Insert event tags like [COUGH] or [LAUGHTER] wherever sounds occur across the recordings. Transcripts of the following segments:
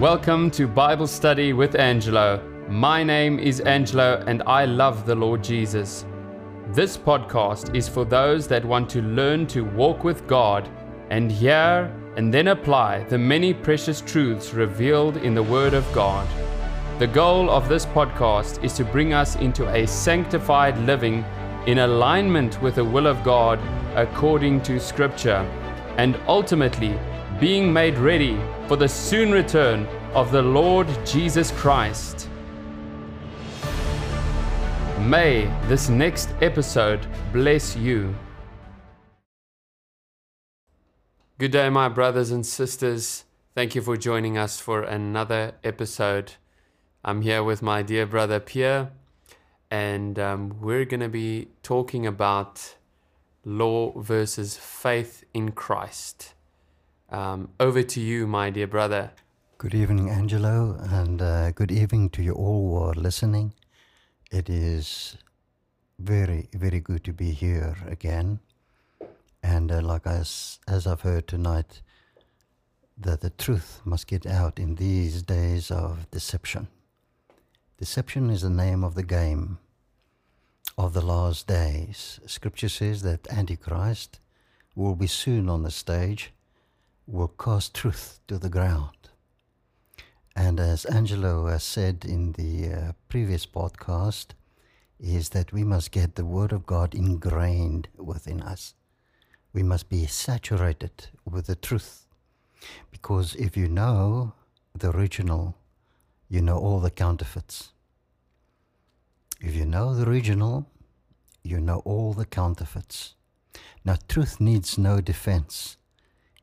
Welcome to Bible Study with Angelo. My name is Angelo and I love the Lord Jesus. This podcast is for those that want to learn to walk with God and hear and then apply the many precious truths revealed in the Word of God. The goal of this podcast is to bring us into a sanctified living in alignment with the will of God according to Scripture, and ultimately being made ready for the soon return of the Lord Jesus Christ. May this next episode bless you. Good day, my brothers and sisters. Thank you for joining us for another episode. I'm here with my dear brother Pierre, and um, we're going to be talking about law versus faith in Christ. Um, over to you, my dear brother. Good evening, Angelo, and uh, good evening to you all who are listening. It is very, very good to be here again. And uh, like as, as I've heard tonight, that the truth must get out in these days of deception. Deception is the name of the game of the last days. Scripture says that Antichrist will be soon on the stage, will cast truth to the ground. And as Angelo has said in the uh, previous podcast, is that we must get the Word of God ingrained within us. We must be saturated with the truth. Because if you know the original, you know all the counterfeits. If you know the original, you know all the counterfeits. Now, truth needs no defense.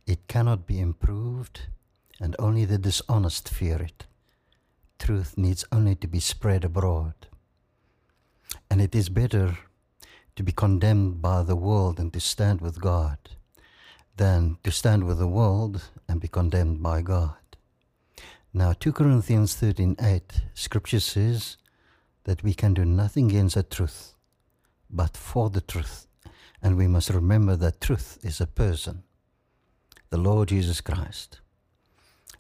It cannot be improved and only the dishonest fear it. Truth needs only to be spread abroad. And it is better to be condemned by the world and to stand with God than to stand with the world and be condemned by God. Now, 2 Corinthians 13:8, scripture says that we can do nothing against the truth, but for the truth. And we must remember that truth is a person, the Lord Jesus Christ.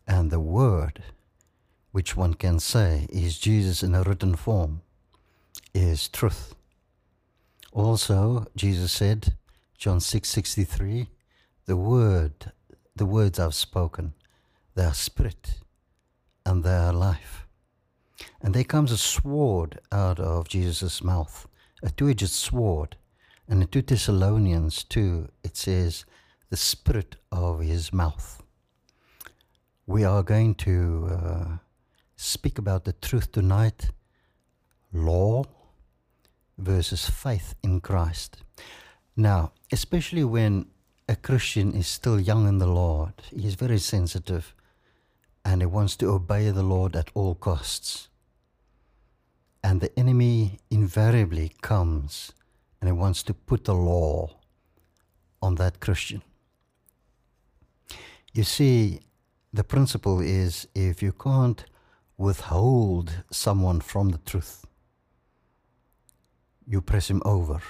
And the word, which one can say is Jesus in a written form, is truth. Also, Jesus said, John 6:63, the word, the words I've spoken, they are spirit and they are life. And there comes a sword out of Jesus' mouth, a two-edged sword. And in 2 Thessalonians 2, it says, the spirit of his mouth we are going to uh, speak about the truth tonight law versus faith in Christ. Now, especially when a Christian is still young in the Lord, he is very sensitive and he wants to obey the Lord at all costs. And the enemy invariably comes and he wants to put the law on that Christian. You see, the principle is if you can't withhold someone from the truth, you press him over.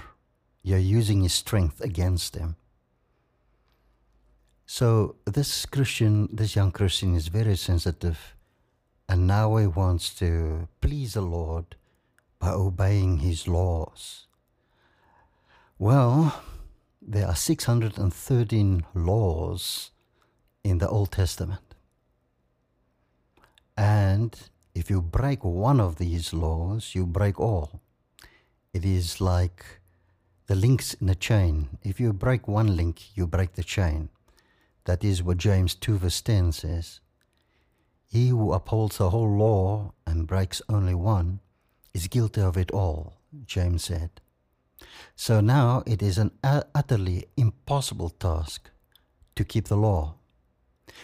You're using his strength against him. So this Christian, this young Christian is very sensitive and now he wants to please the Lord by obeying his laws. Well, there are 613 laws in the Old Testament. And if you break one of these laws, you break all. It is like the links in a chain. If you break one link, you break the chain. That is what James 2 verse 10 says. He who upholds the whole law and breaks only one is guilty of it all, James said. So now it is an utterly impossible task to keep the law.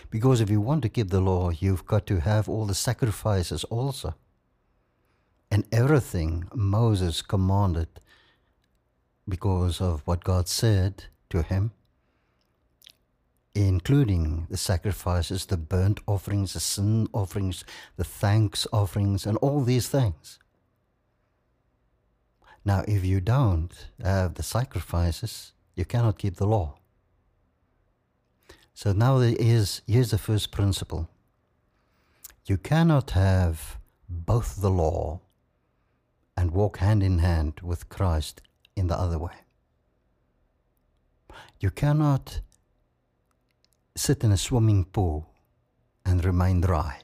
Because if you want to keep the law, you've got to have all the sacrifices also. And everything Moses commanded because of what God said to him, including the sacrifices, the burnt offerings, the sin offerings, the thanks offerings, and all these things. Now, if you don't have the sacrifices, you cannot keep the law. So now there is, here's the first principle. You cannot have both the law and walk hand in hand with Christ in the other way. You cannot sit in a swimming pool and remain dry.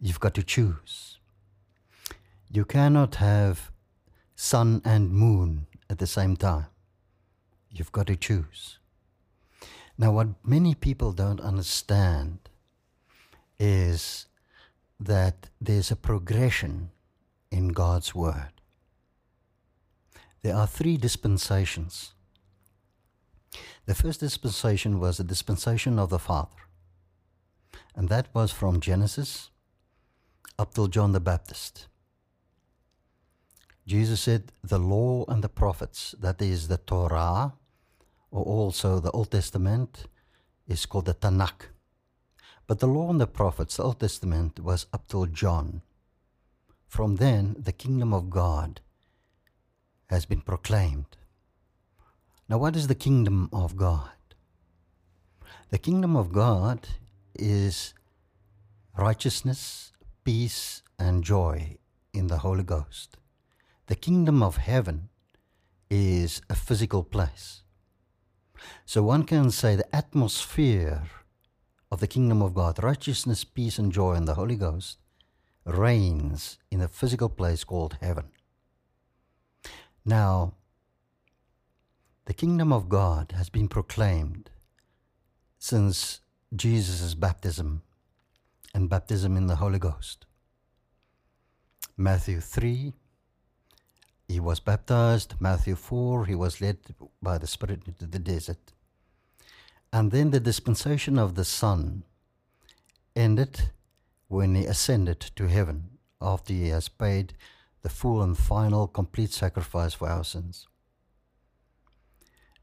You've got to choose. You cannot have sun and moon at the same time. You've got to choose. Now, what many people don't understand is that there's a progression in God's Word. There are three dispensations. The first dispensation was the dispensation of the Father, and that was from Genesis up till John the Baptist. Jesus said, The law and the prophets, that is the Torah, or also the Old Testament, is called the Tanakh. But the law and the prophets, the Old Testament, was up till John. From then, the kingdom of God has been proclaimed. Now, what is the kingdom of God? The kingdom of God is righteousness, peace, and joy in the Holy Ghost. The kingdom of heaven is a physical place. So one can say the atmosphere of the kingdom of God, righteousness, peace, and joy in the Holy Ghost, reigns in a physical place called heaven. Now, the kingdom of God has been proclaimed since Jesus' baptism and baptism in the Holy Ghost. Matthew 3, he was baptized. Matthew 4, he was led by the Spirit into the desert. And then the dispensation of the Son ended when he ascended to heaven after he has paid the full and final complete sacrifice for our sins.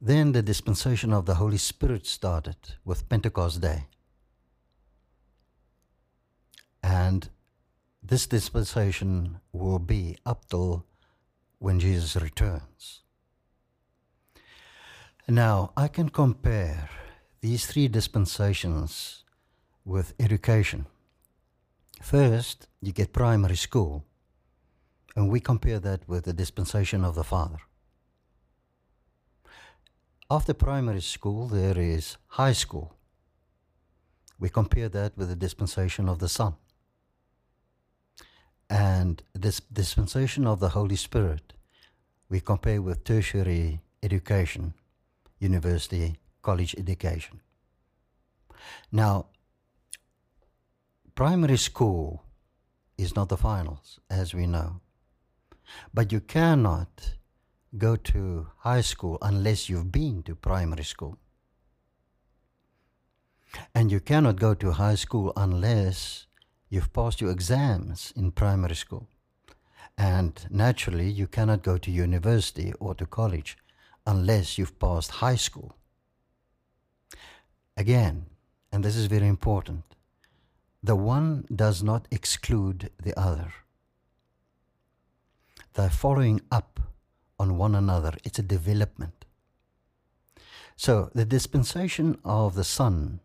Then the dispensation of the Holy Spirit started with Pentecost Day. And this dispensation will be up till when Jesus returns. Now, I can compare these three dispensations with education. First, you get primary school, and we compare that with the dispensation of the Father. After primary school, there is high school. We compare that with the dispensation of the Son. And this dispensation of the Holy Spirit, we compare with tertiary education, university, college education. Now, primary school is not the finals, as we know. But you cannot go to high school unless you've been to primary school. And you cannot go to high school unless you've passed your exams in primary school. And naturally, you cannot go to university or to college unless you've passed high school. Again, and this is very important, the one does not exclude the other. They're following up on one another, it's a development. So, the dispensation of the Son,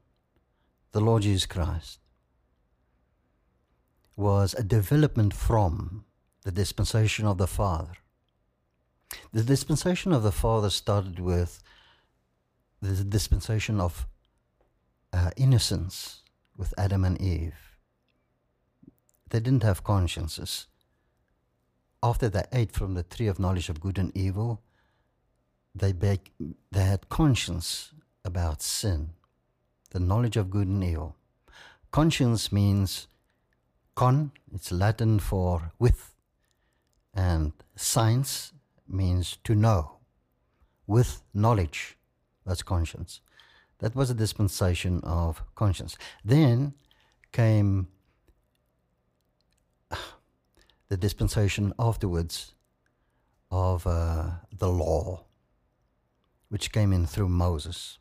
the Lord Jesus Christ, was a development from the dispensation of the Father. The dispensation of the Father started with the dispensation of uh, innocence with Adam and Eve. They didn't have consciences. After they ate from the tree of knowledge of good and evil, they, be- they had conscience about sin, the knowledge of good and evil. Conscience means Con, it's Latin for with, and science means to know. With knowledge, that's conscience. That was a dispensation of conscience. Then came [SIGHS] the dispensation afterwards of uh, the law, which came in through Moses.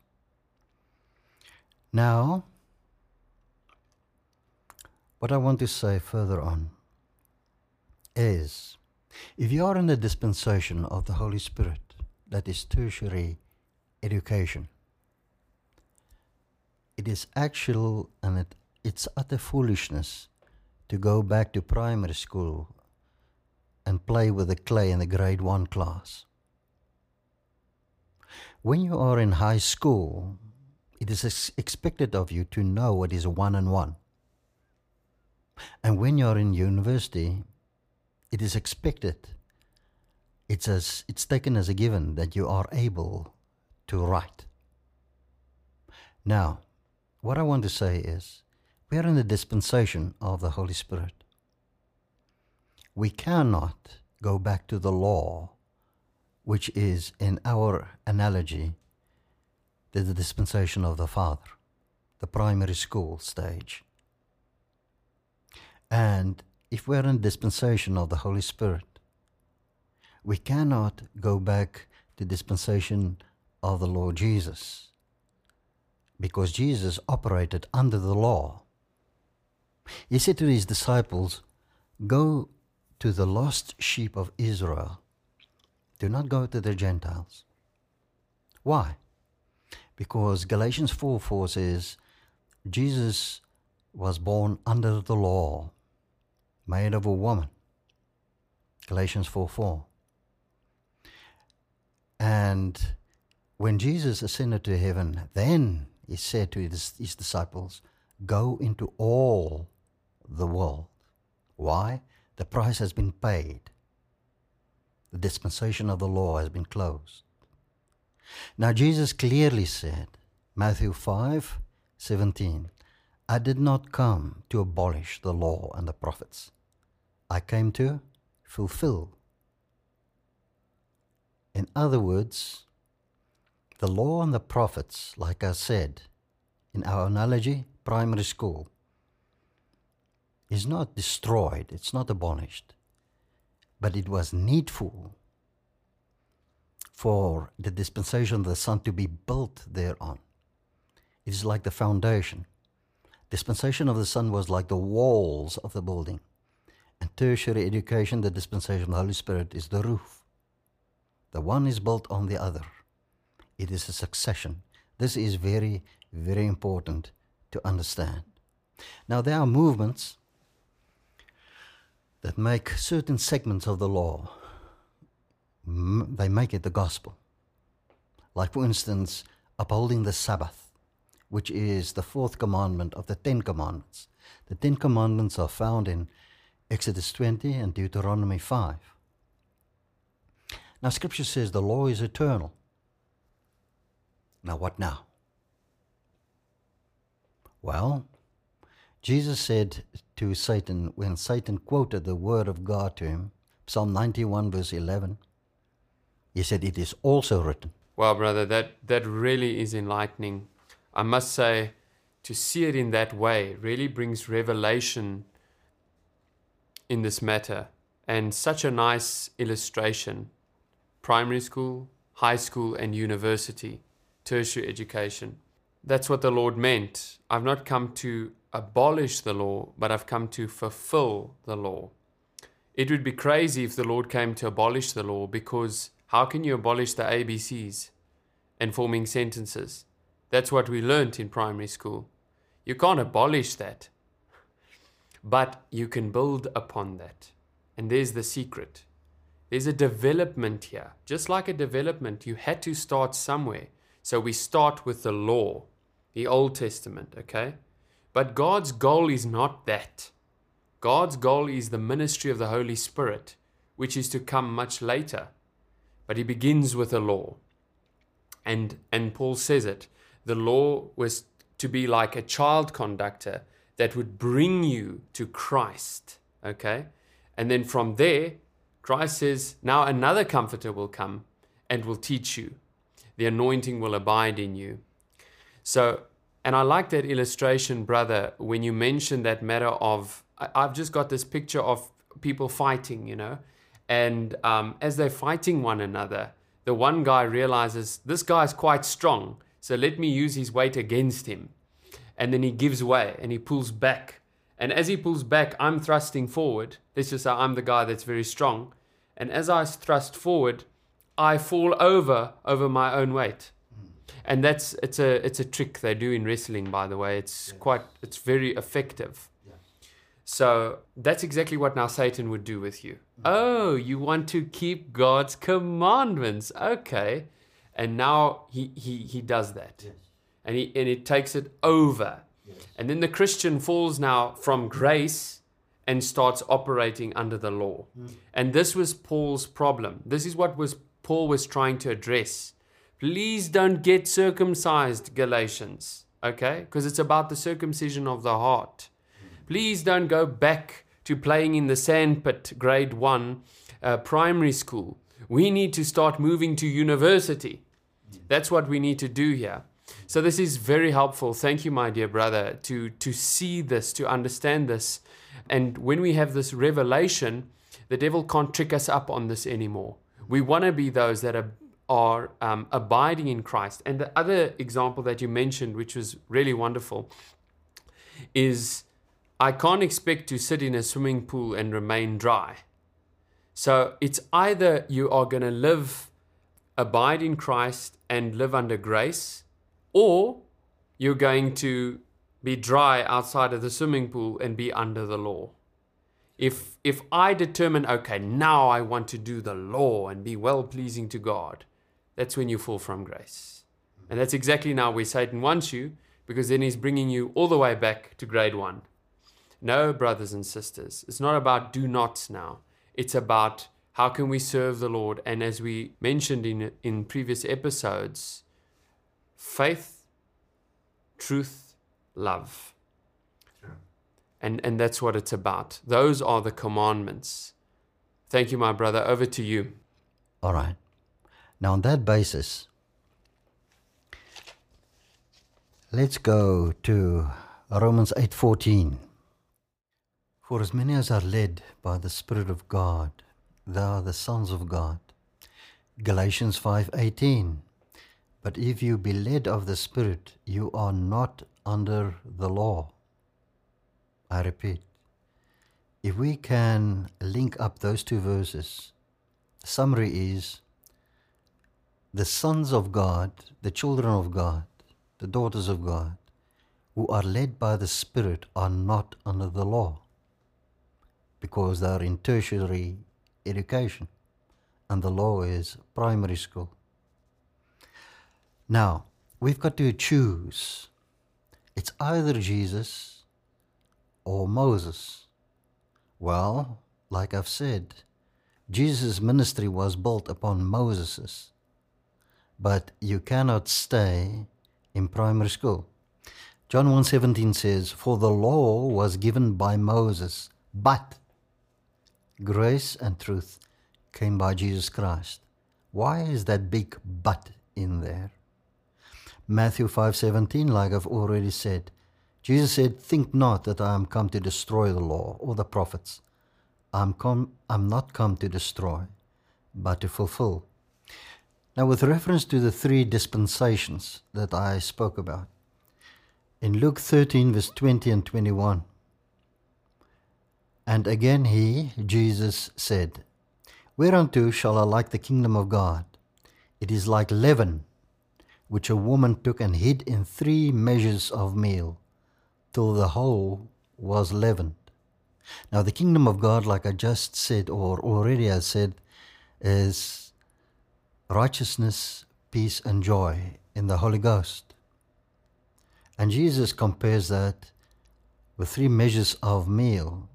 Now, what I want to say further on is if you are in the dispensation of the Holy Spirit, that is tertiary education, it is actual and it it's utter foolishness to go back to primary school and play with the clay in the grade one class. When you are in high school, it is ex- expected of you to know what is one and one. And when you're in university, it is expected, it's, as, it's taken as a given that you are able to write. Now, what I want to say is, we are in the dispensation of the Holy Spirit. We cannot go back to the law, which is, in our analogy, the dispensation of the Father, the primary school stage. And if we're in dispensation of the Holy Spirit, we cannot go back to dispensation of the Lord Jesus because Jesus operated under the law. He said to his disciples, Go to the lost sheep of Israel. Do not go to the Gentiles. Why? Because Galatians 4 4 says, Jesus was born under the law made of a woman. Galatians 4 4. And when Jesus ascended to heaven, then he said to his, his disciples, Go into all the world. Why? The price has been paid. The dispensation of the law has been closed. Now, Jesus clearly said, Matthew 5 17, I did not come to abolish the law and the prophets. I came to fulfill. In other words, the law and the prophets, like I said, in our analogy, primary school, is not destroyed, it's not abolished, but it was needful for the dispensation of the Son to be built thereon. It is like the foundation. Dispensation of the Son was like the walls of the building. Tertiary education, the dispensation of the Holy Spirit, is the roof. The one is built on the other. It is a succession. This is very, very important to understand. Now, there are movements that make certain segments of the law, they make it the gospel. Like, for instance, upholding the Sabbath, which is the fourth commandment of the Ten Commandments. The Ten Commandments are found in Exodus 20 and Deuteronomy 5. Now, Scripture says the law is eternal. Now, what now? Well, Jesus said to Satan, when Satan quoted the word of God to him, Psalm 91, verse 11, he said, It is also written. Well, brother, that, that really is enlightening. I must say, to see it in that way really brings revelation in this matter and such a nice illustration primary school, high school, and university, tertiary education. That's what the Lord meant. I've not come to abolish the law, but I've come to fulfill the law. It would be crazy if the Lord came to abolish the law because how can you abolish the ABCs and forming sentences? That's what we learnt in primary school. You can't abolish that. But you can build upon that. And there's the secret. There's a development here. Just like a development, you had to start somewhere. So we start with the law, the Old Testament, okay? But God's goal is not that. God's goal is the ministry of the Holy Spirit, which is to come much later. But he begins with the law. And and Paul says it. The law was to be like a child conductor that would bring you to Christ. Okay? And then from there, Christ says, Now another comforter will come and will teach you. The anointing will abide in you. So, and I like that illustration, brother, when you mentioned that matter of, I've just got this picture of people fighting, you know, and um, as they're fighting one another, the one guy realizes this guy's quite strong, so let me use his weight against him and then he gives way and he pulls back. And as he pulls back, I'm thrusting forward. Let's just say I'm the guy that's very strong. And as I thrust forward, I fall over over my own weight. Hmm. And that's it's a it's a trick they do in wrestling, by the way. It's quite it's very effective. So that's exactly what now Satan would do with you. Hmm. Oh, you want to keep God's commandments. Okay. And now he he, he does that. And he and it takes it over. And then the Christian falls now from grace and starts operating under the law. And this was Paul's problem. This is what was Paul was trying to address. Please don't get circumcised, Galatians, okay? Because it's about the circumcision of the heart. Please don't go back to playing in the sandpit, grade one, uh, primary school. We need to start moving to university. That's what we need to do here. So this is very helpful. Thank you, my dear brother, to to see this, to understand this. And when we have this revelation, the devil can't trick us up on this anymore. We want to be those that are are um, abiding in Christ. And the other example that you mentioned, which was really wonderful, is I can't expect to sit in a swimming pool and remain dry. So it's either you are going to live, abide in Christ and live under grace, or you're going to be dry outside of the swimming pool and be under the law. If if I determine, okay, now I want to do the law and be well pleasing to God, that's when you fall from grace. And that's exactly now where Satan wants you, because then he's bringing you all the way back to grade one. No, brothers and sisters, it's not about do nots now. It's about how can we serve the Lord. And as we mentioned in, in previous episodes, faith, truth, love. And, and that's what it's about. Those are the commandments. Thank you, my brother. Over to you. All right. Now, on that basis, let's go to Romans 8:14. For as many as are led by the Spirit of God, they are the sons of God. Galatians 5:18. But if you be led of the Spirit, you are not under the law. I repeat, if we can link up those two verses, the summary is the sons of God, the children of God, the daughters of God, who are led by the Spirit are not under the law because they are in tertiary education and the law is primary school. Now, we've got to choose. It's either Jesus or Moses. Well, like I've said, Jesus' ministry was built upon Moses's. But you cannot stay in primary school. John 1:17 says, "For the law was given by Moses, but grace and truth came by Jesus Christ." Why is that big but in there? Matthew 5:17 like I've already said. Jesus said, "Think not that I am come to destroy the law or the prophets. I'm come I'm not come to destroy, but to fulfill." Now with reference to the three dispensations that I spoke about. In Luke 13 verse 20 and 21. And again he, Jesus, said, Whereunto shall I like the kingdom of God? It is like leaven, which a woman took and hid in three measures of meal, till the whole was leavened. Now, the kingdom of God, like I just said, or already I said, is righteousness, peace, and joy in the Holy Ghost. And Jesus compares that with three measures of meal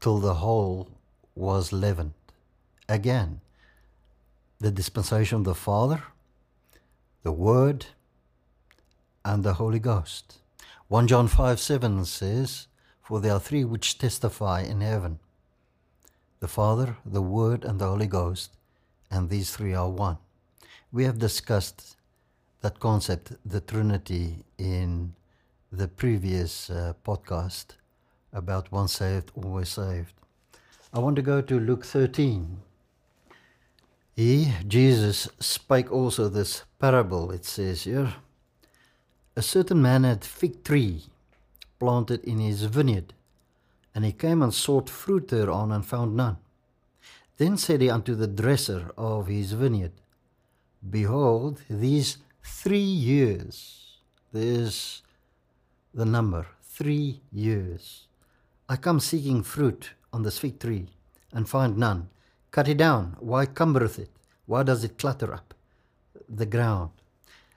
till the whole was leavened. Again, the dispensation of the Father, the Word, and the Holy Ghost. 1 John 5 7 says, For there are three which testify in heaven the Father, the Word, and the Holy Ghost, and these three are one. We have discussed that concept, the Trinity, in the previous uh, podcast about once saved, always saved. I want to go to Luke 13. He, Jesus, spake also this parable, it says here. A certain man had fig tree planted in his vineyard, and he came and sought fruit thereon and found none. Then said he unto the dresser of his vineyard, Behold, these Three years. There's the number. Three years. I come seeking fruit on this fig tree and find none. Cut it down. Why cumbereth it? Why does it clutter up the ground?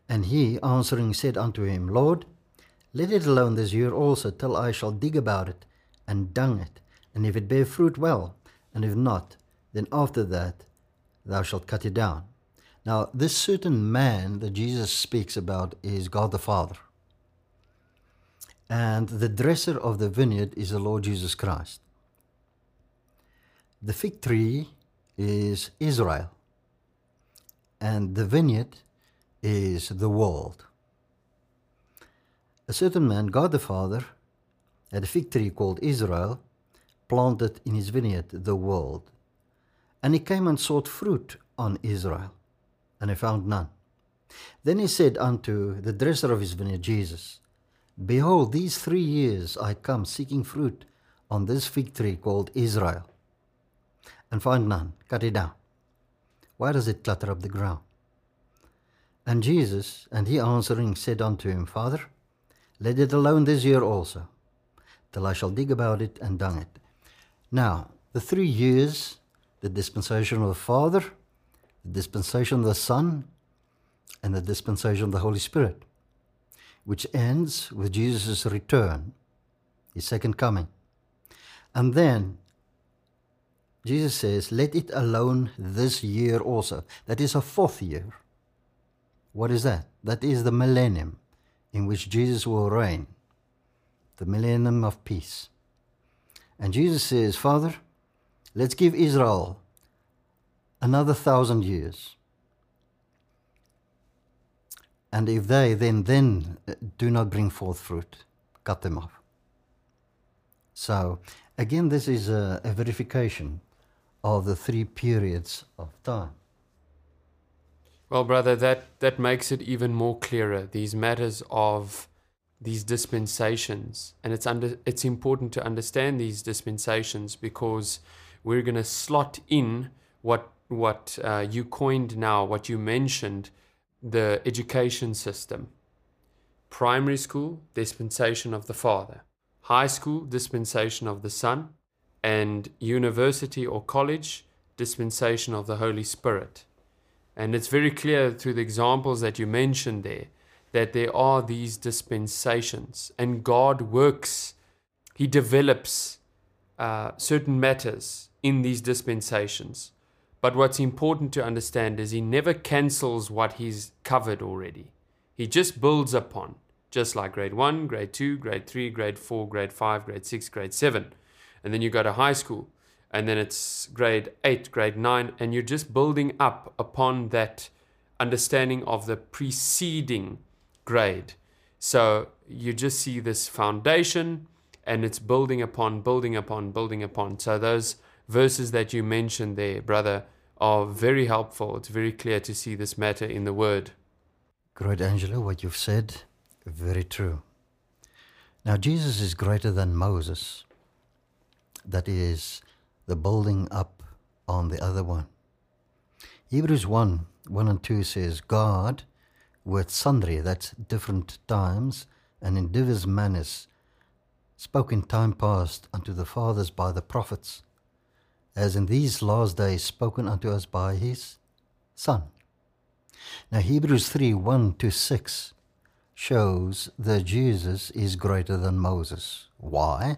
And he answering said unto him, Lord, let it alone this year also, till I shall dig about it and dung it. And if it bear fruit, well, and if not, then after that thou shalt cut it down. Now, this certain man that Jesus speaks about is God the Father. And the dresser of the vineyard is the Lord Jesus Christ. The fig tree is Israel. And the vineyard is the world. A certain man, God the Father, had a fig tree called Israel, planted in his vineyard, the world. And he came and sought fruit on Israel, and he found none. Then he said unto the dresser of his vineyard, Jesus, Behold, these three years I come seeking fruit on this fig tree called Israel, and find none. Cut it down. Why does it clutter up the ground? And Jesus, and he answering, said unto him, Father, let it alone this year also, till I shall dig about it and dung it. Now, the three years, the dispensation of the Father, the dispensation of the Son, and the dispensation of the Holy Spirit, which ends with Jesus' return, his second coming. And then Jesus says, Let it alone this year also. That is a fourth year. What is that? That is the millennium in which Jesus will reign, the millennium of peace. And Jesus says, Father, let's give Israel another thousand years. And if they then then uh, do not bring forth fruit, cut them off. So again, this is a, a verification of the three periods of time. Well, brother, that, that makes it even more clearer. These matters of these dispensations, and it's under it's important to understand these dispensations because we're going to slot in what what uh, you coined now, what you mentioned, the education system. Primary school dispensation of the Father, high school dispensation of the Son, and university or college dispensation of the Holy Spirit. And it's very clear through the examples that you mentioned there that there are these dispensations, and God works, He develops uh, certain matters in these dispensations. But what's important to understand is He never cancels what He's covered already, He just builds upon, just like grade 1, grade 2, grade 3, grade 4, grade 5, grade 6, grade 7. And then you go to high school and then it's grade 8, grade 9, and you're just building up upon that understanding of the preceding grade. So you just see this foundation and it's building upon, building upon, building upon. So those verses that you mentioned there, brother, are very helpful. It's very clear to see this matter in the word. Great, Angelo, what you've said, very true. Now, Jesus is greater than Moses. That is, the building up on the other one. Hebrews 1 1 and 2 says, God, with sundry, that's different times, and in divers manners, spoke in time past unto the fathers by the prophets, as in these last days spoken unto us by his Son. Now, Hebrews 3 1 to 6 shows that Jesus is greater than Moses. Why?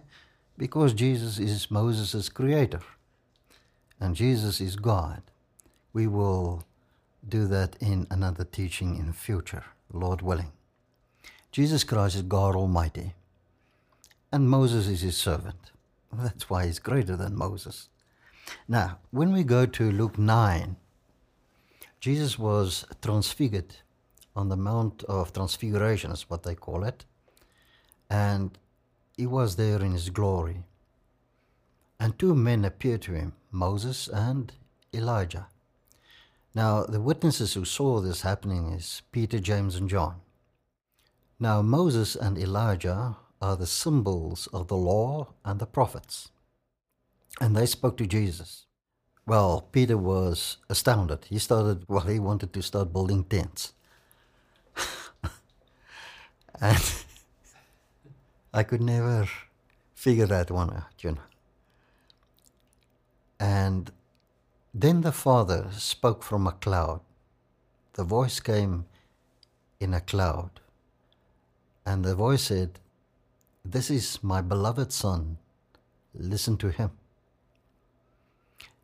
Because Jesus is Moses' creator and Jesus is God. We will do that in another teaching in the future, Lord willing. Jesus Christ is God Almighty, and Moses is his servant. That's why he's greater than Moses. Now, when we go to Luke 9, Jesus was transfigured on the Mount of Transfiguration, is what they call it. And he was there in his glory. And two men appeared to him, Moses and Elijah. Now, the witnesses who saw this happening is Peter, James, and John. Now, Moses and Elijah are the symbols of the law and the prophets. And they spoke to Jesus. Well, Peter was astounded. He started, well, he wanted to start building tents. [LAUGHS] and I could never figure that one out, you know. And then the Father spoke from a cloud. The voice came in a cloud. And the voice said, This is my beloved Son. Listen to him.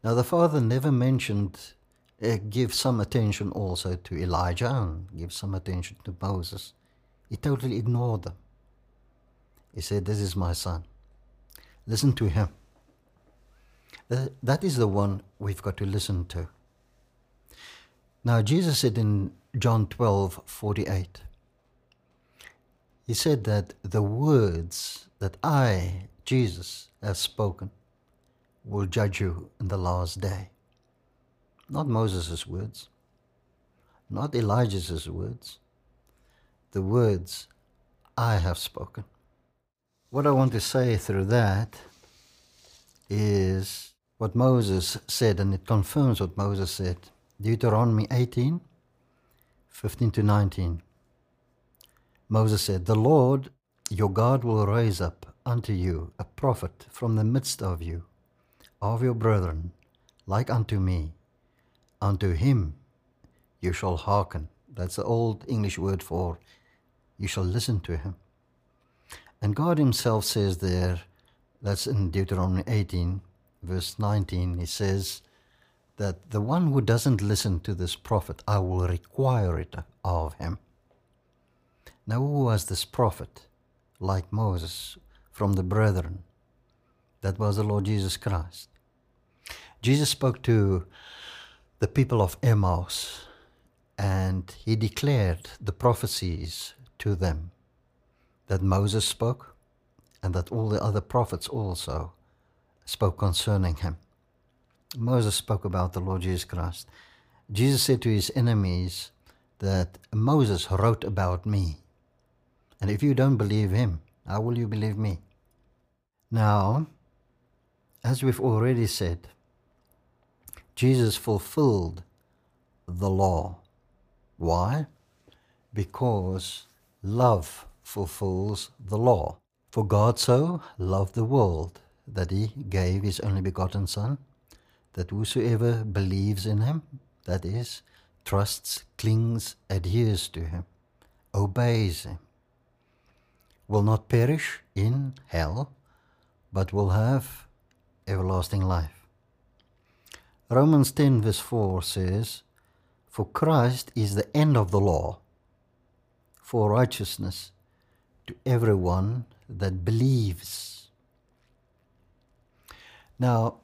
Now, the Father never mentioned uh, give some attention also to Elijah and give some attention to Moses. He totally ignored them. He said, This is my son. Listen to him. That is the one we've got to listen to. Now, Jesus said in John 12 48, He said that the words that I, Jesus, have spoken will judge you in the last day. Not Moses' words, not Elijah's words, the words I have spoken. What I want to say through that is what Moses said, and it confirms what Moses said. Deuteronomy 18 15 to 19. Moses said, The Lord your God will raise up unto you a prophet from the midst of you, of your brethren, like unto me. Unto him you shall hearken. That's the old English word for you shall listen to him. And God Himself says there, that's in Deuteronomy 18, verse 19, He says that the one who doesn't listen to this prophet, I will require it of him. Now, who was this prophet? Like Moses, from the brethren. That was the Lord Jesus Christ. Jesus spoke to the people of Emmaus and he declared the prophecies to them that Moses spoke and that all the other prophets also spoke concerning him. Moses spoke about the Lord Jesus Christ. Jesus said to his enemies that Moses wrote about me. And if you don't believe him, how will you believe me? Now, as we've already said, Jesus fulfilled the law. Why? Because love fulfills the law. For God so loved the world that he gave his only begotten Son, that whosoever believes in him, that is, trusts, clings, adheres to him, obeys him, will not perish in hell, but will have everlasting life. Romans 10, verse 4 says, For Christ is the end of the law for righteousness to everyone that believes. Now,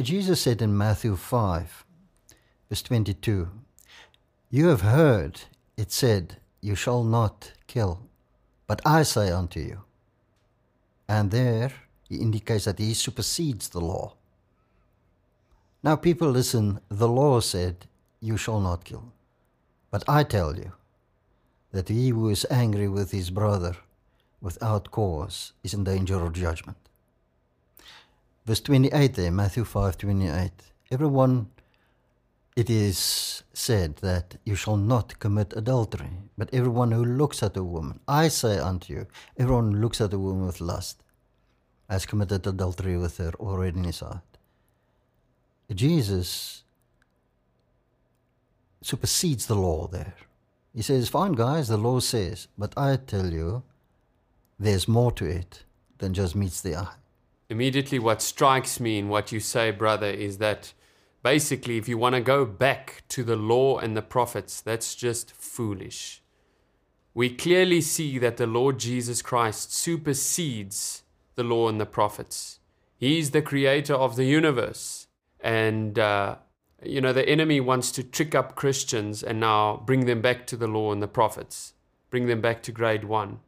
Jesus said in Matthew 5, verse 22, You have heard it said, You shall not kill, but I say unto you. And there he indicates that he supersedes the law. Now, people listen, the law said, You shall not kill. But I tell you, that he who is angry with his brother without cause is in danger of judgment. Verse 28 there, Matthew 5 28. Everyone, it is said that you shall not commit adultery, but everyone who looks at a woman, I say unto you, everyone who looks at a woman with lust has committed adultery with her already in his heart. Jesus supersedes the law there. He says, Fine, guys, the law says, but I tell you, there's more to it than just meets the eye. Immediately, what strikes me in what you say, brother, is that basically, if you want to go back to the law and the prophets, that's just foolish. We clearly see that the Lord Jesus Christ supersedes the law and the prophets. He's the creator of the universe. And uh, you know, the enemy wants to trick up Christians and now bring them back to the law and the prophets, bring them back to grade one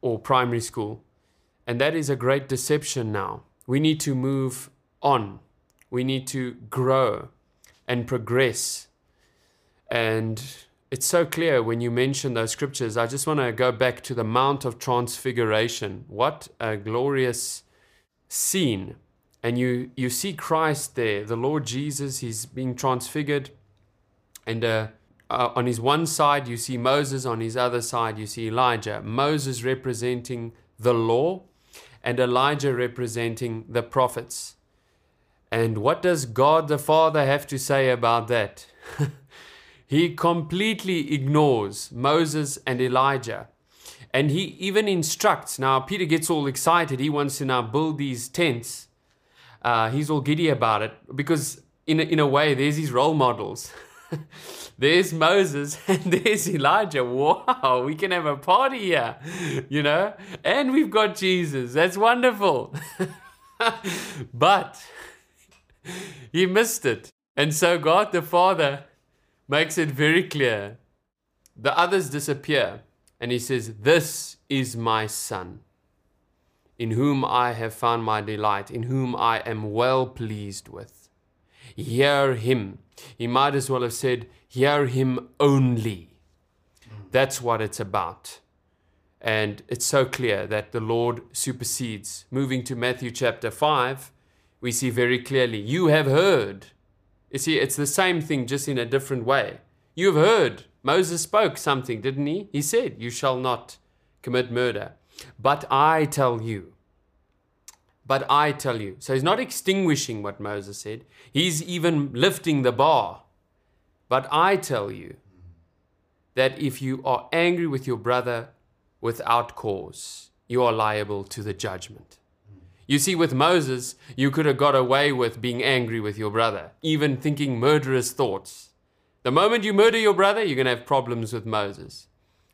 or primary school. And that is a great deception now. We need to move on, we need to grow and progress. And it's so clear when you mention those scriptures. I just want to go back to the Mount of Transfiguration. What a glorious scene and you you see Christ there, the Lord Jesus. He's being transfigured, and a uh, on his one side, you see Moses, on his other side, you see Elijah. Moses representing the law, and Elijah representing the prophets. And what does God the Father have to say about that? [LAUGHS] he completely ignores Moses and Elijah. And he even instructs. Now, Peter gets all excited. He wants to now build these tents. Uh, he's all giddy about it because, in a, in a way, there's his role models. [LAUGHS] there's Moses [LAUGHS] and there's Elijah. Wow, we can have a party here, you know? And we've got Jesus. That's wonderful. [LAUGHS] but he missed it. And so God the Father makes it very clear. The others disappear. And he says, This is my Son, in whom I have found my delight, in whom I am well pleased with. Hear him. He might as well have said, Hear him only. That's what it's about. And it's so clear that the Lord supersedes. Moving to Matthew chapter 5, we see very clearly, You have heard. You see, it's the same thing, just in a different way. You have heard. Moses spoke something, didn't he? He said, You shall not commit murder. But I tell you. But I tell you. So he's not extinguishing what Moses said, he's even lifting the bar. But I tell you that if you are angry with your brother without cause, you are liable to the judgment. You see, with Moses, you could have got away with being angry with your brother, even thinking murderous thoughts. The moment you murder your brother, you're going to have problems with Moses.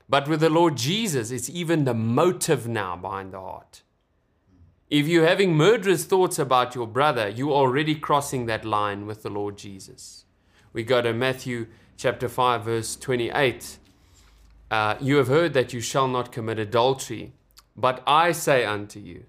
But with the Lord Jesus, it's even the motive now behind the heart. If you're having murderous thoughts about your brother, you're already crossing that line with the Lord Jesus. We go to Matthew chapter 5, verse 28. Uh, you have heard that you shall not commit adultery, but I say unto you,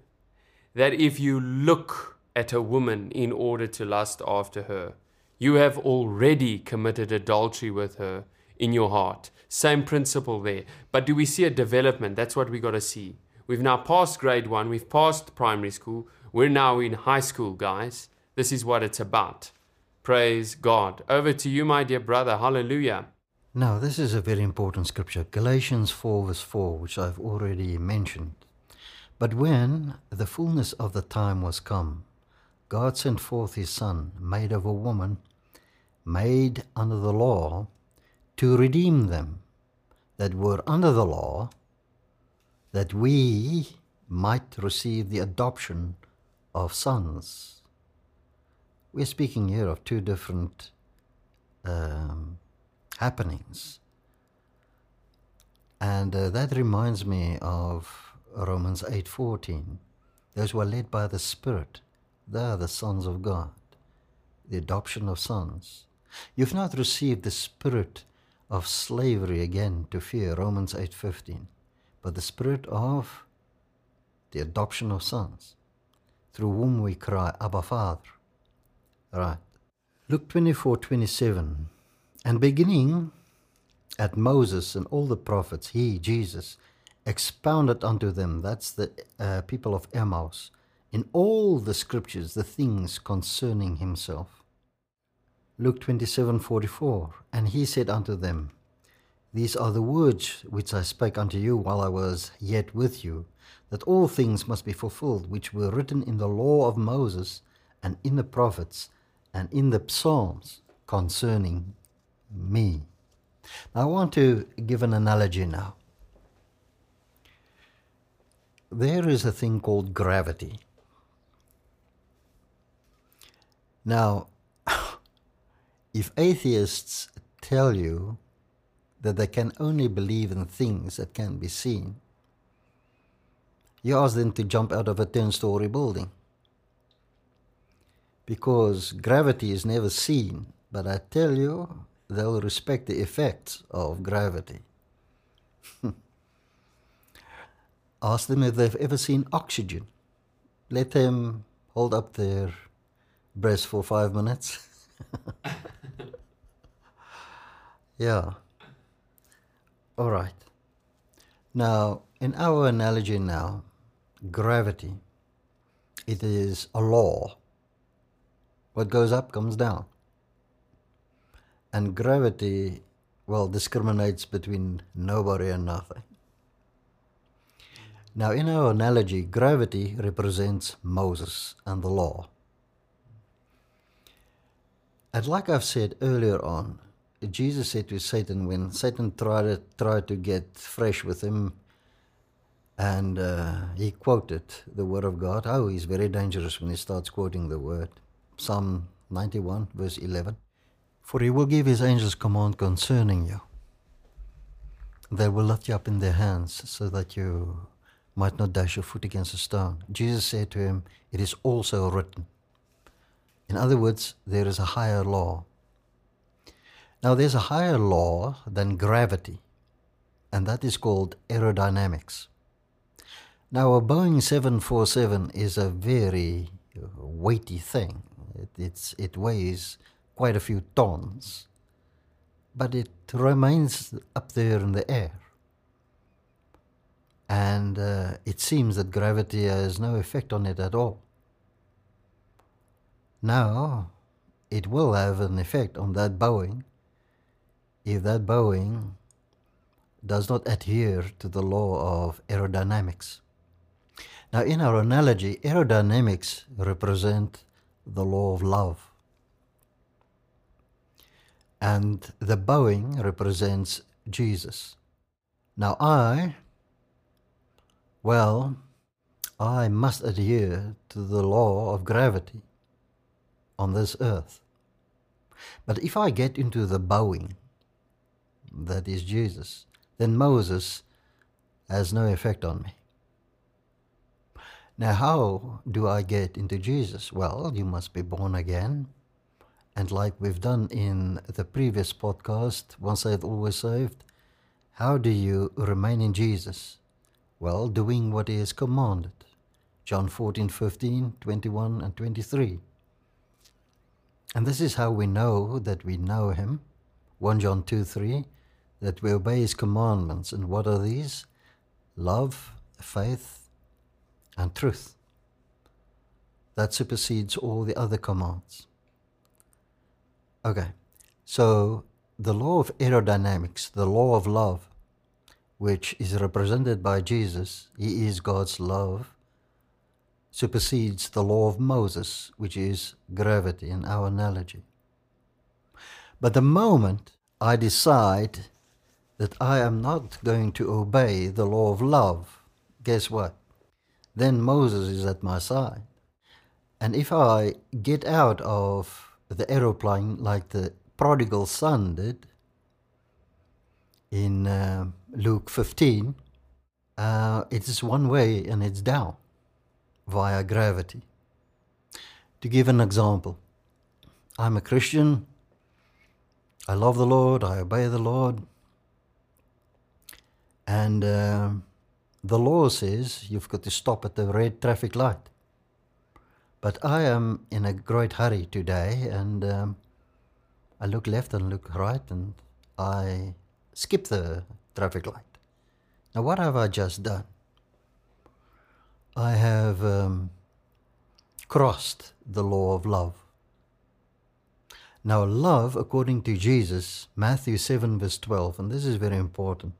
that if you look at a woman in order to lust after her, you have already committed adultery with her in your heart. Same principle there. But do we see a development? That's what we got to see. We've now passed grade one, we've passed primary school, we're now in high school, guys. This is what it's about. Praise God. Over to you, my dear brother. Hallelujah. Now, this is a very important scripture, Galatians 4, verse 4, which I've already mentioned. But when the fullness of the time was come, God sent forth his Son, made of a woman, made under the law, to redeem them that were under the law, that we might receive the adoption of sons. We're speaking here of two different um, happenings. And uh, that reminds me of Romans 8:14. Those who are led by the Spirit, they are the sons of God. The adoption of sons. You've not received the spirit of slavery again to fear, Romans 8:15, but the spirit of the adoption of sons, through whom we cry, Abba Father. Right. Luke 24:27. And beginning at Moses and all the prophets, he, Jesus, expounded unto them, that's the uh, people of Emmaus, in all the scriptures the things concerning himself. Luke 27:44 And he said unto them, These are the words which I spake unto you while I was yet with you, that all things must be fulfilled which were written in the law of Moses and in the prophets and in the psalms concerning me. Now I want to give an analogy now there is a thing called gravity. Now, if atheists tell you that they can only believe in things that can be seen, you ask them to jump out of a 10 story building. Because gravity is never seen, but I tell you, they'll respect the effects of gravity. [LAUGHS] ask them if they've ever seen oxygen. Let them hold up their breast for five minutes. [LAUGHS] yeah. All right. Now, in our analogy now, gravity, it is a law. What goes up comes down. And gravity well, discriminates between nobody and nothing. Now, in our analogy, gravity represents Moses and the law. And like I've said earlier on, Jesus said to Satan when Satan tried to, tried to get fresh with him, and uh, he quoted the word of God. Oh, he's very dangerous when he starts quoting the word. Psalm 91, verse 11. For he will give his angels command concerning you. They will lift you up in their hands so that you might not dash your foot against a stone. Jesus said to him, It is also written. In other words, there is a higher law. Now, there's a higher law than gravity, and that is called aerodynamics. Now, a Boeing 747 is a very weighty thing. It, it's, it weighs quite a few tons, but it remains up there in the air. And uh, it seems that gravity has no effect on it at all. Now, it will have an effect on that Boeing if that Boeing does not adhere to the law of aerodynamics. Now, in our analogy, aerodynamics represent the law of love. And the Boeing represents Jesus. Now, I, well, I must adhere to the law of gravity on this earth. But if I get into the Boeing, that is Jesus, then Moses has no effect on me. Now, how do I get into Jesus? Well, you must be born again. And like we've done in the previous podcast, Once Saved, Always Saved, how do you remain in Jesus? Well, doing what is commanded. John 14, 15, 21, and 23. And this is how we know that we know Him. 1 John 2, 3, that we obey His commandments. And what are these? Love, faith, and truth. That supersedes all the other commands. Okay, so the law of aerodynamics, the law of love, which is represented by Jesus, he is God's love, supersedes the law of Moses, which is gravity in our analogy. But the moment I decide that I am not going to obey the law of love, guess what? then Moses is at my side. And if I get out of the aeroplane like the prodigal son did in uh, Luke 15, uh, it is one way and it's down via gravity. To give an example, I'm a Christian. I love the Lord. I obey the Lord. And uh, the law says you've got to stop at the red traffic light. But I am in a great hurry today and um, I look left and look right and I skip the traffic light. Now, what have I just done? I have um, crossed the law of love. Now, love, according to Jesus, Matthew 7, verse 12, and this is very important.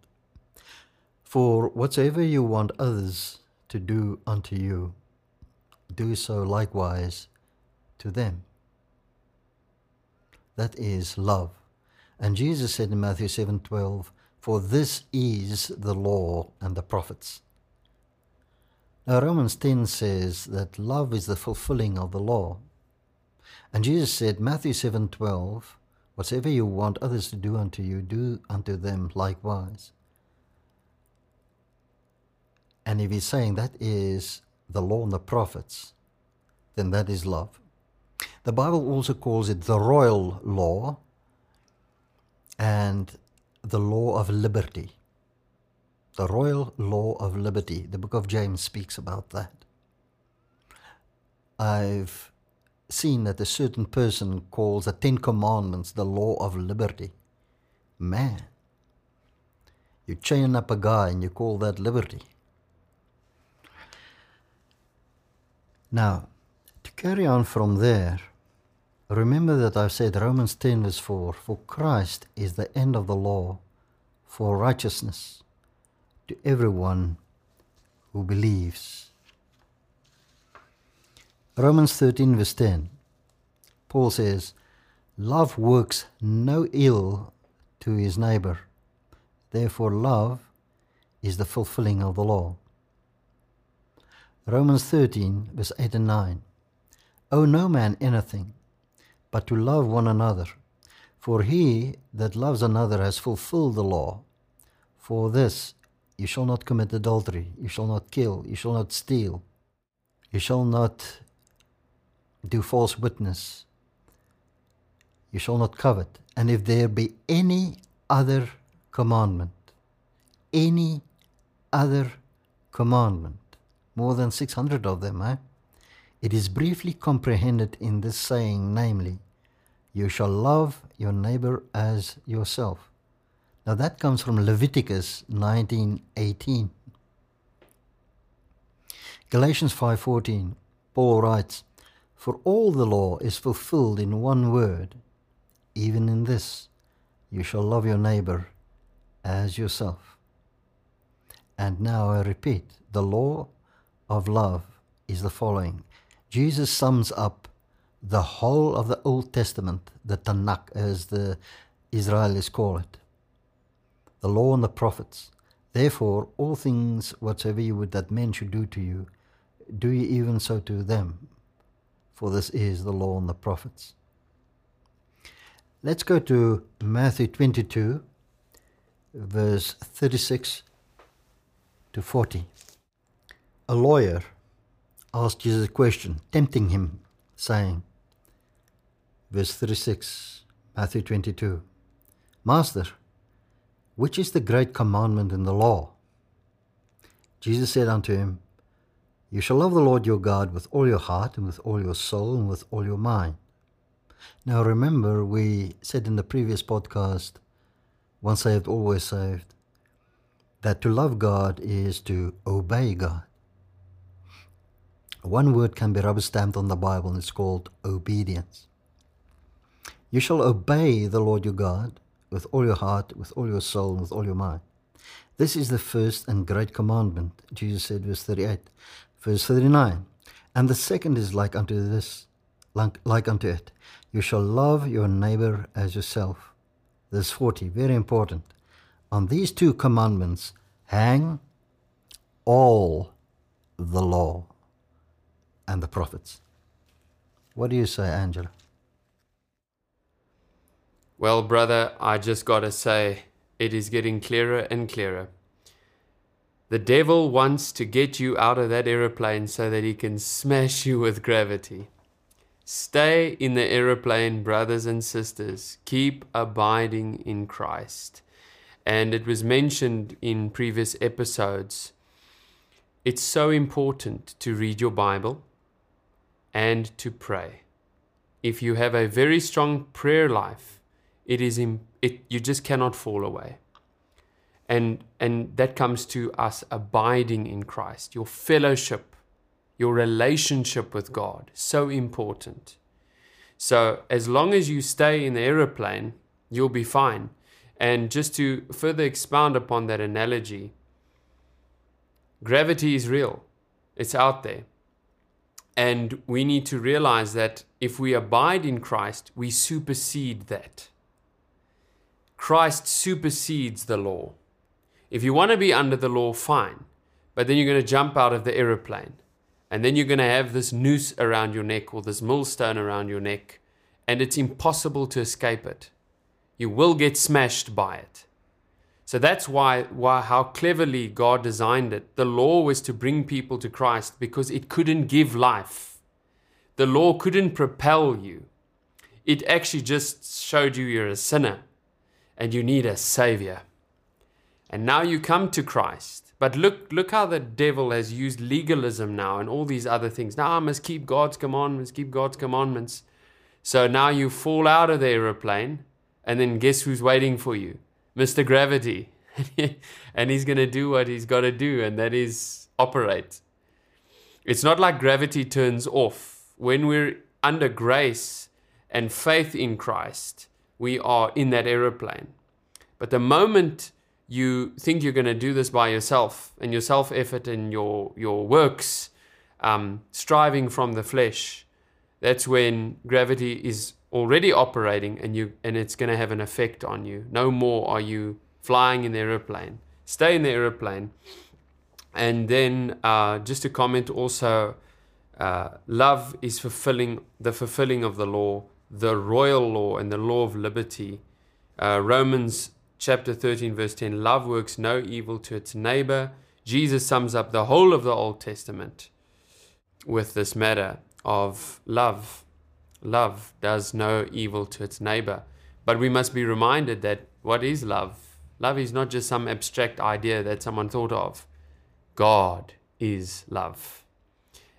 For whatsoever you want others to do unto you, do so likewise to them. That is love. And Jesus said in Matthew 7:12, "For this is the law and the prophets." Now Romans 10 says that love is the fulfilling of the law. And Jesus said, Matthew 7:12, "Whatsoever you want others to do unto you, do unto them likewise." And if he's saying that is the law and the prophets, then that is love. The Bible also calls it the royal law and the law of liberty. The royal law of liberty. The book of James speaks about that. I've seen that a certain person calls the Ten Commandments the law of liberty. Man, you chain up a guy and you call that liberty. Now, to carry on from there, Remember that I've said Romans 10, verse 4 For Christ is the end of the law for righteousness to everyone who believes. Romans 13, verse 10, Paul says, Love works no ill to his neighbor. Therefore, love is the fulfilling of the law. Romans 13, verse 8 and 9. Owe no man anything, but to love one another. For he that loves another has fulfilled the law. For this, you shall not commit adultery, you shall not kill, you shall not steal, you shall not do false witness, you shall not covet. And if there be any other commandment, any other commandment, more than 600 of them, eh? it is briefly comprehended in this saying, namely, you shall love your neighbor as yourself. Now that comes from Leviticus 19:18. Galatians 5:14. Paul writes, "For all the law is fulfilled in one word, even in this, you shall love your neighbor as yourself. And now I repeat the law of love is the following Jesus sums up the whole of the Old Testament, the Tanakh, as the Israelis call it, the law and the prophets. Therefore, all things whatsoever you would that men should do to you, do ye even so to them, for this is the law and the prophets. Let's go to Matthew 22, verse 36 to 40. A lawyer asked Jesus a question, tempting him, saying, verse 36, Matthew 22, Master, which is the great commandment in the law? Jesus said unto him, You shall love the Lord your God with all your heart, and with all your soul, and with all your mind now, remember, we said in the previous podcast, once saved, always saved, that to love God is to obey God. One word can be rubber stamped on the Bible, and it's called obedience. You shall obey the Lord your God with all your heart, with all your soul, and with all your mind. This is the first and great commandment, Jesus said, verse 38. Verse 39. And the second is like unto this, like, like unto it. You shall love your neighbor as yourself. Verse 40, very important. On these two commandments hang all the law and the prophets. What do you say, Angelo? Well, brother, I just got to say, it is getting clearer and clearer. The devil wants to get you out of that aeroplane so that he can smash you with gravity. Stay in the aeroplane, brothers and sisters. Keep abiding in Christ. And it was mentioned in previous episodes. It's so important to read your Bible and to pray. If you have a very strong prayer life, it is it, you just cannot fall away. And, and that comes to us abiding in Christ, your fellowship your relationship with God. So important. So, as long as you stay in the aeroplane, you'll be fine. And just to further expound upon that analogy, gravity is real, it's out there. And we need to realize that if we abide in Christ, we supersede that. Christ supersedes the law. If you want to be under the law, fine. But then you're going to jump out of the aeroplane. And then you're going to have this noose around your neck or this millstone around your neck, and it's impossible to escape it. You will get smashed by it. So that's why, why how cleverly God designed it. The law was to bring people to Christ because it couldn't give life. The law couldn't propel you. It actually just showed you you're a sinner and you need a savior. And now you come to Christ but look, look how the devil has used legalism now and all these other things. Now I must keep God's commandments, keep God's commandments. So now you fall out of the aeroplane, and then guess who's waiting for you? Mr. Gravity. [LAUGHS] and he's going to do what he's got to do, and that is operate. It's not like gravity turns off. When we're under grace and faith in Christ, we are in that aeroplane. But the moment you think you're going to do this by yourself and your self effort and your, your works, um, striving from the flesh, that's when gravity is already operating and you and it's going to have an effect on you. No more are you flying in the aeroplane. Stay in the aeroplane. And then uh, just to comment also, uh, love is fulfilling the fulfilling of the law, the royal law and the law of liberty. Uh, Romans chapter 13, verse 10 love works no evil to its neighbor. Jesus sums up the whole of the Old Testament with this matter of love. Love does no evil to its neighbor. But we must be reminded that what is love? Love is not just some abstract idea that someone thought of. God is love.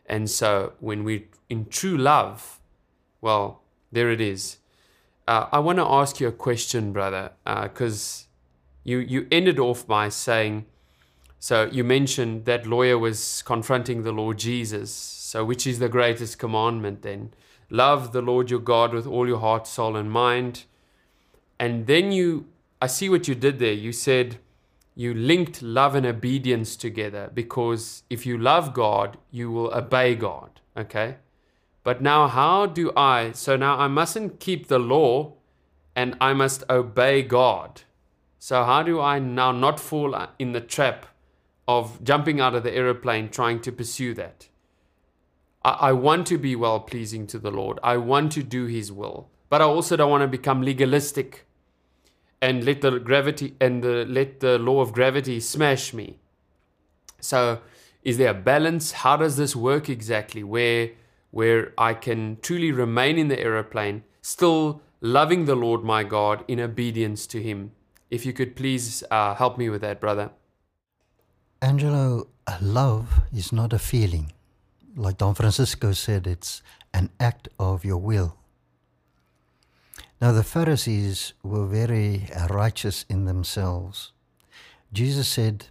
And so when we're in true love, well, there it is. Uh, I want to ask you a question, brother, because uh, you you ended off by saying, so you mentioned that lawyer was confronting the Lord Jesus. So which is the greatest commandment then? Love the Lord your God with all your heart, soul, and mind. And then you, I see what you did there. You said you linked love and obedience together because if you love God, you will obey God. Okay? But now, how do I? So now I mustn't keep the law and I must obey God. So, how do I now not fall in the trap of jumping out of the aeroplane trying to pursue that? I, want to be well pleasing to the Lord, I want to do His will, but I also don't want to become legalistic and let the gravity and the, let the law of gravity smash me. So, is there a balance? How does this work exactly? Where where I can truly remain in the aeroplane, still loving the Lord my God in obedience to Him. If you could please uh, help me with that, brother. Angelo, love is not a feeling. Like Don Francisco said, it's an act of your will. Now, the Pharisees were very righteous in themselves. Jesus said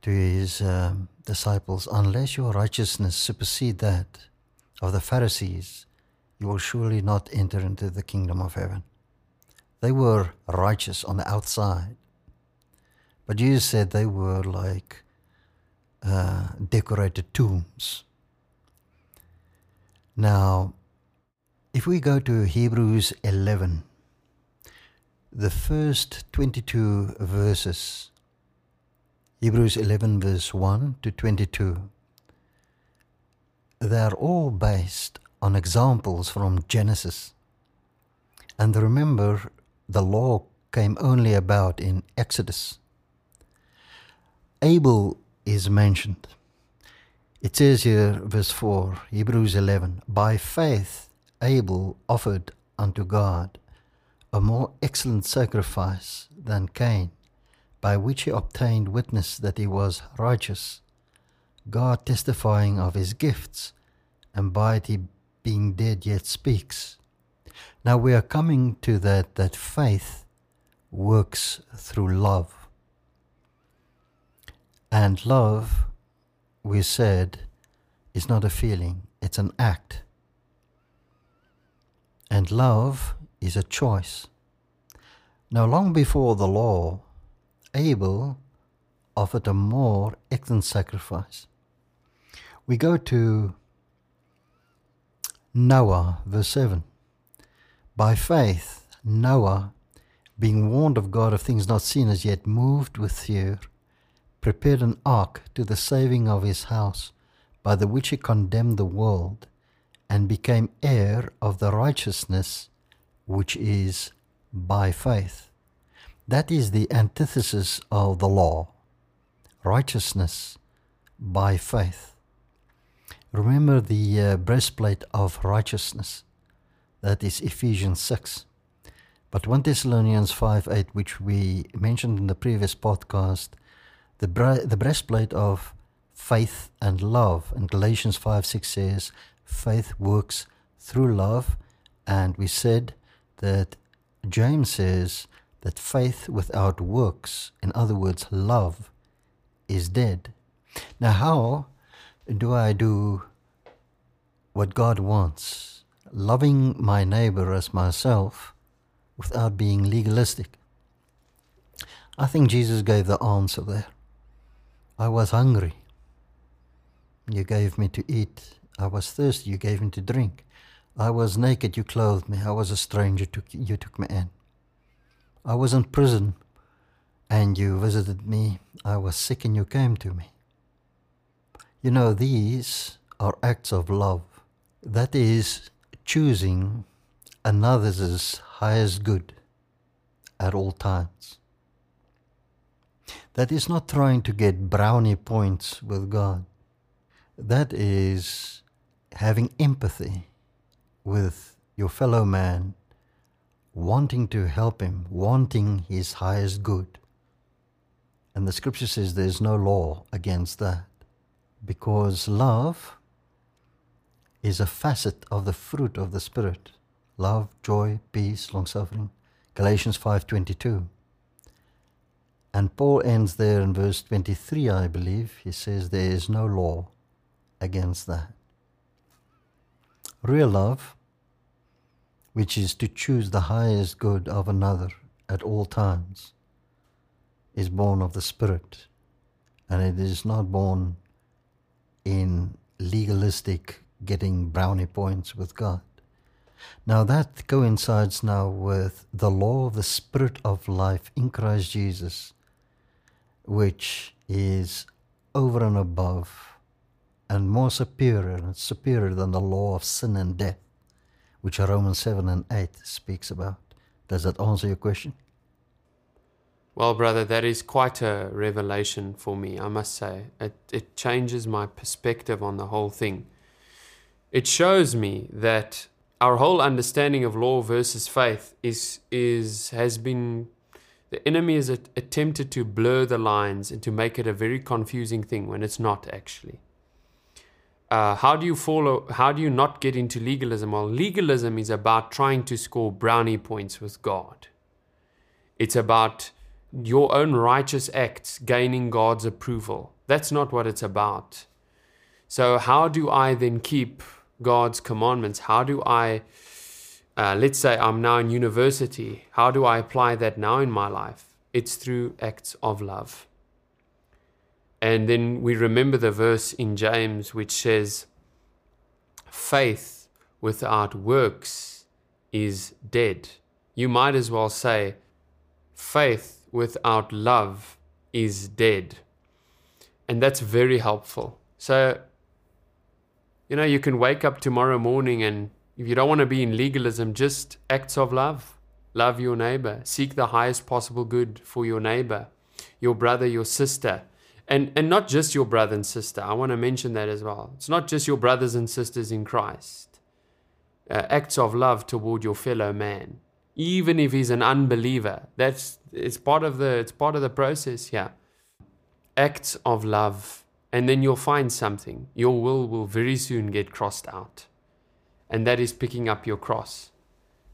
to his um, disciples, Unless your righteousness supersede that of the Pharisees, you will surely not enter into the kingdom of heaven. They were righteous on the outside, but Jesus said they were like uh, decorated tombs. Now, if we go to Hebrews 11, the first 22 verses, Hebrews 11, verse 1 to 22, they're all based on examples from Genesis. And remember, the law came only about in Exodus. Abel is mentioned. It says here, verse 4, Hebrews 11, By faith Abel offered unto God a more excellent sacrifice than Cain, by which he obtained witness that he was righteous, God testifying of his gifts, and by it he being dead yet speaks. Now we are coming to that that faith works through love. And love, we said, is not a feeling, it's an act. And love is a choice. Now, long before the law, Abel offered a more excellent sacrifice. We go to Noah, verse 7. By faith, Noah, being warned of God of things not seen as yet, moved with fear, prepared an ark to the saving of his house, by the which he condemned the world, and became heir of the righteousness which is by faith. That is the antithesis of the law righteousness by faith. Remember the uh, breastplate of righteousness. That is Ephesians 6. But 1 Thessalonians 5 8, which we mentioned in the previous podcast, the, the breastplate of faith and love. And Galatians 5 6 says, faith works through love. And we said that James says that faith without works, in other words, love, is dead. Now, how do I do what God wants? loving my neighbor as myself without being legalistic. I think Jesus gave the answer there. I was hungry. You gave me to eat. I was thirsty. You gave me to drink. I was naked. You clothed me. I was a stranger. You took me in. I was in prison and you visited me. I was sick and you came to me. You know, these are acts of love. That is choosing another's highest good at all times. That is not trying to get brownie points with God. That is having empathy with your fellow man, wanting to help him, wanting his highest good. And the scripture says there's no law against that because love is a facet of the fruit of the spirit love joy peace long suffering galatians 5:22 and paul ends there in verse 23 i believe. He says there is no law against that. Real love which is to choose the highest good of another at all times is born of the Spirit, and it is not born in legalistic getting brownie points with God. Now that coincides now with the law of the Spirit of life in Christ Jesus, which is over and above and more superior and superior than the law of sin and death, which Romans 7 and 8 speaks about. Does that answer your question? Well, brother, that is quite a revelation for me, I must say. It, it changes my perspective on the whole thing. It shows me that our whole understanding of law versus faith is, is, has been, the enemy has attempted to blur the lines and to make it a very confusing thing when it's not actually. Uh, how do you follow, how do you not get into legalism? Well, legalism is about trying to score brownie points with God. It's about your own righteous acts gaining God's approval. That's not what it's about. So, how do I then keep God's commandments? How do I, uh, let's say I'm now in university, how do I apply that now in my life? It's through acts of love. And then we remember the verse in James which says, faith without works is dead. You might as well say, faith without love is dead. And that's very helpful. So, you know, you can wake up tomorrow morning and if you don't want to be in legalism, just acts of love. Love your neighbor. Seek the highest possible good for your neighbor, your brother, your sister. And, and not just your brother and sister. I want to mention that as well. It's not just your brothers and sisters in Christ. Uh, acts of love toward your fellow man even if he's an unbeliever. That's it's part of the it's part of the process here. Acts of love, and then you'll find something. Your will will very soon get crossed out, and that is picking up your cross,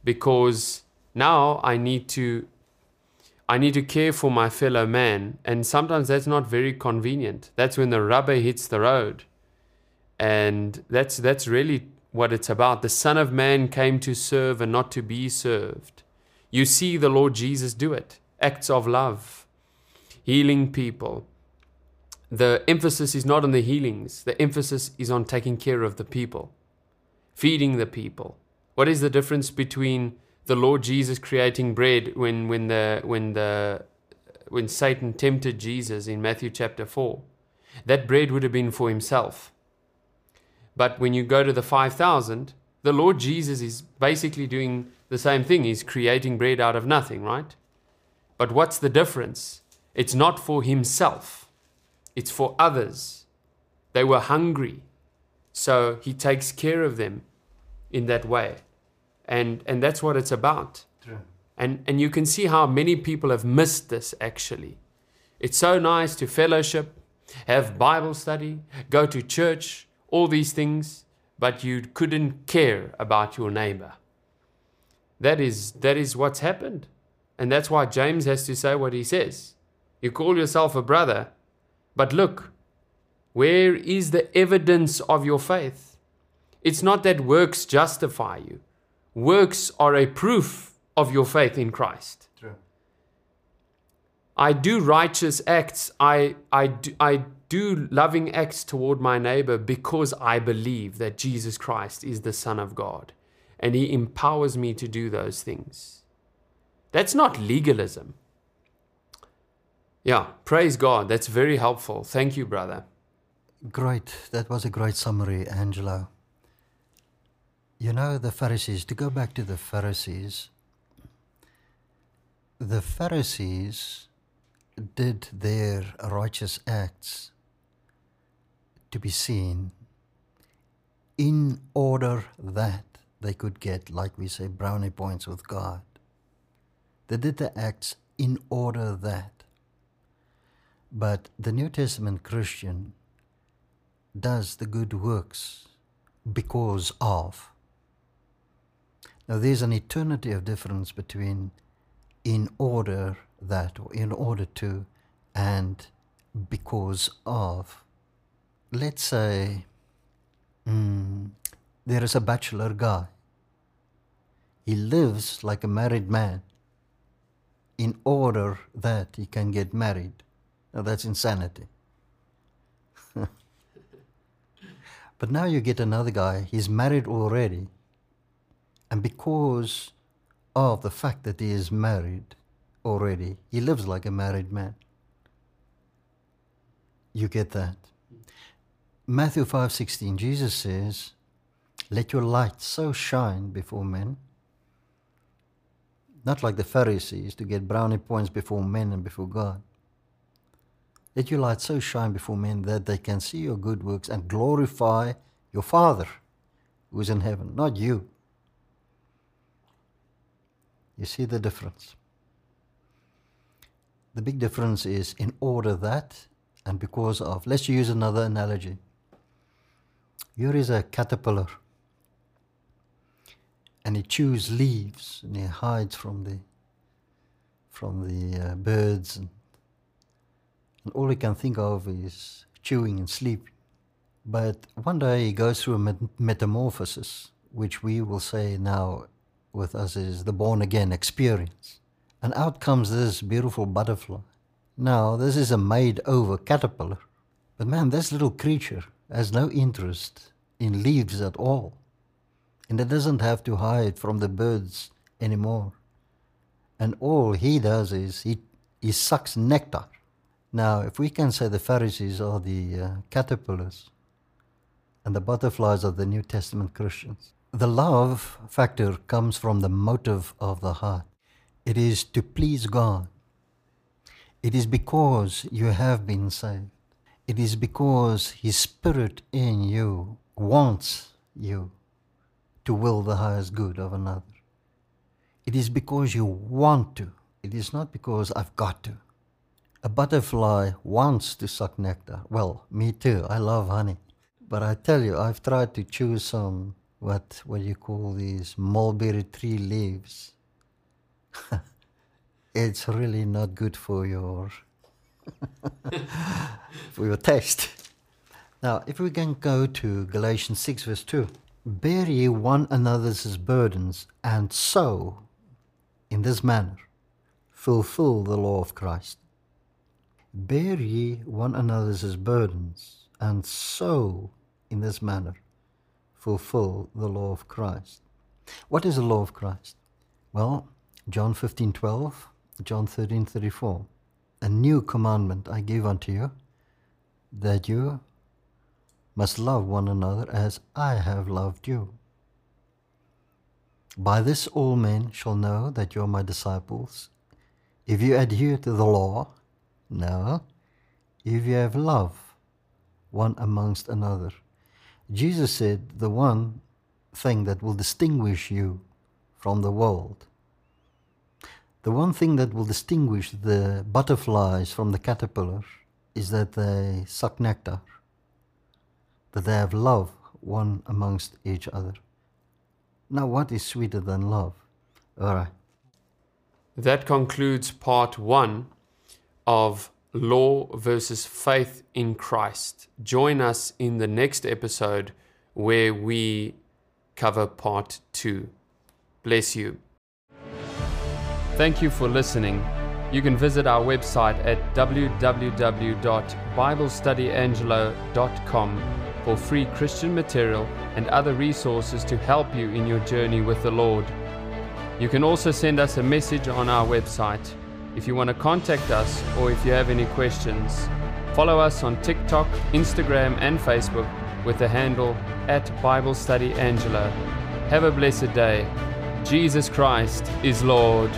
because now I need to. I need to care for my fellow man, and sometimes that's not very convenient. That's when the rubber hits the road, and that's that's really what it's about. The Son of Man came to serve and not to be served. You see the Lord Jesus do it. Acts of love, healing people. The emphasis is not on the healings, the emphasis is on taking care of the people, feeding the people. What is the difference between the Lord Jesus creating bread when, when, the, when, the, when Satan tempted Jesus in Matthew chapter 4? That bread would have been for himself. But when you go to the 5,000, the Lord Jesus is basically doing the same thing. He's creating bread out of nothing, right? But what's the difference? It's not for himself, it's for others. They were hungry, so he takes care of them in that way. And, and that's what it's about. True. And, and you can see how many people have missed this actually. It's so nice to fellowship, have Bible study, go to church, all these things, but you couldn't care about your neighbor. That is, that is what's happened. And that's why James has to say what he says. You call yourself a brother, but look, where is the evidence of your faith? It's not that works justify you, works are a proof of your faith in Christ. True. I do righteous acts, I, I, do, I do loving acts toward my neighbor because I believe that Jesus Christ is the Son of God and He empowers me to do those things. That's not legalism. Yeah, praise God. That's very helpful. Thank you, brother. Great. That was a great summary, Angelo. You know, the Pharisees, to go back to the Pharisees, the Pharisees did their righteous acts to be seen in order that they could get, like we say, brownie points with God. They did the acts in order that. But the New Testament Christian does the good works because of. Now, there's an eternity of difference between in order that or in order to and because of. Let's say mm, there is a bachelor guy. He lives like a married man in order that he can get married. Now, that's insanity. But now you get another guy, he's married already. And because of the fact that he is married already, he lives like a married man. You get that? Matthew 5:16 Jesus says, "Let your light so shine before men." Not like the Pharisees to get brownie points before men and before God. Let your light so shine before men that they can see your good works and glorify your Father who is in heaven, not you. You see the difference? The big difference is in order that and because of. Let's use another analogy. Here is a caterpillar and he chews leaves and he hides from the from the uh, birds and, and all he can think of is chewing and sleeping. But one day he goes through a met- metamorphosis, which we will say now with us is the born again experience. And out comes this beautiful butterfly. Now, this is a made over caterpillar. But man, this little creature has no interest in leaves at all. And it doesn't have to hide from the birds anymore. And all he does is he, he sucks nectar. Now, if we can say the Pharisees are the uh, caterpillars and the butterflies are the New Testament Christians, the love factor comes from the motive of the heart. It is to please God. It is because you have been saved. It is because His Spirit in you wants you to will the highest good of another. It is because you want to. It is not because I've got to. A butterfly wants to suck nectar. Well, me too. I love honey. But I tell you, I've tried to choose some, what, what you call these, mulberry tree leaves. [LAUGHS] it's really not good for your, [LAUGHS] for your taste. Now, if we can go to Galatians 6, verse 2. Bear ye one another's burdens, and so, in this manner, fulfill the law of Christ. Bear ye one another's burdens, and so, in this manner, fulfill the law of Christ. What is the law of Christ? Well, John 15 12, John 13 34. A new commandment I give unto you, that you must love one another as I have loved you. By this all men shall know that you are my disciples, if you adhere to the law, no, if you have love one amongst another. Jesus said the one thing that will distinguish you from the world, the one thing that will distinguish the butterflies from the caterpillar is that they suck nectar that they have love one amongst each other. Now, what is sweeter than love? All right. That concludes part one of Law versus Faith in Christ. Join us in the next episode where we cover part two. Bless you. Thank you for listening. You can visit our website at www.biblestudyangelo.com for free Christian material and other resources to help you in your journey with the Lord. You can also send us a message on our website. If you want to contact us or if you have any questions, follow us on TikTok, Instagram, and Facebook with the handle at Bible Study Angelo. Have a blessed day. Jesus Christ is Lord.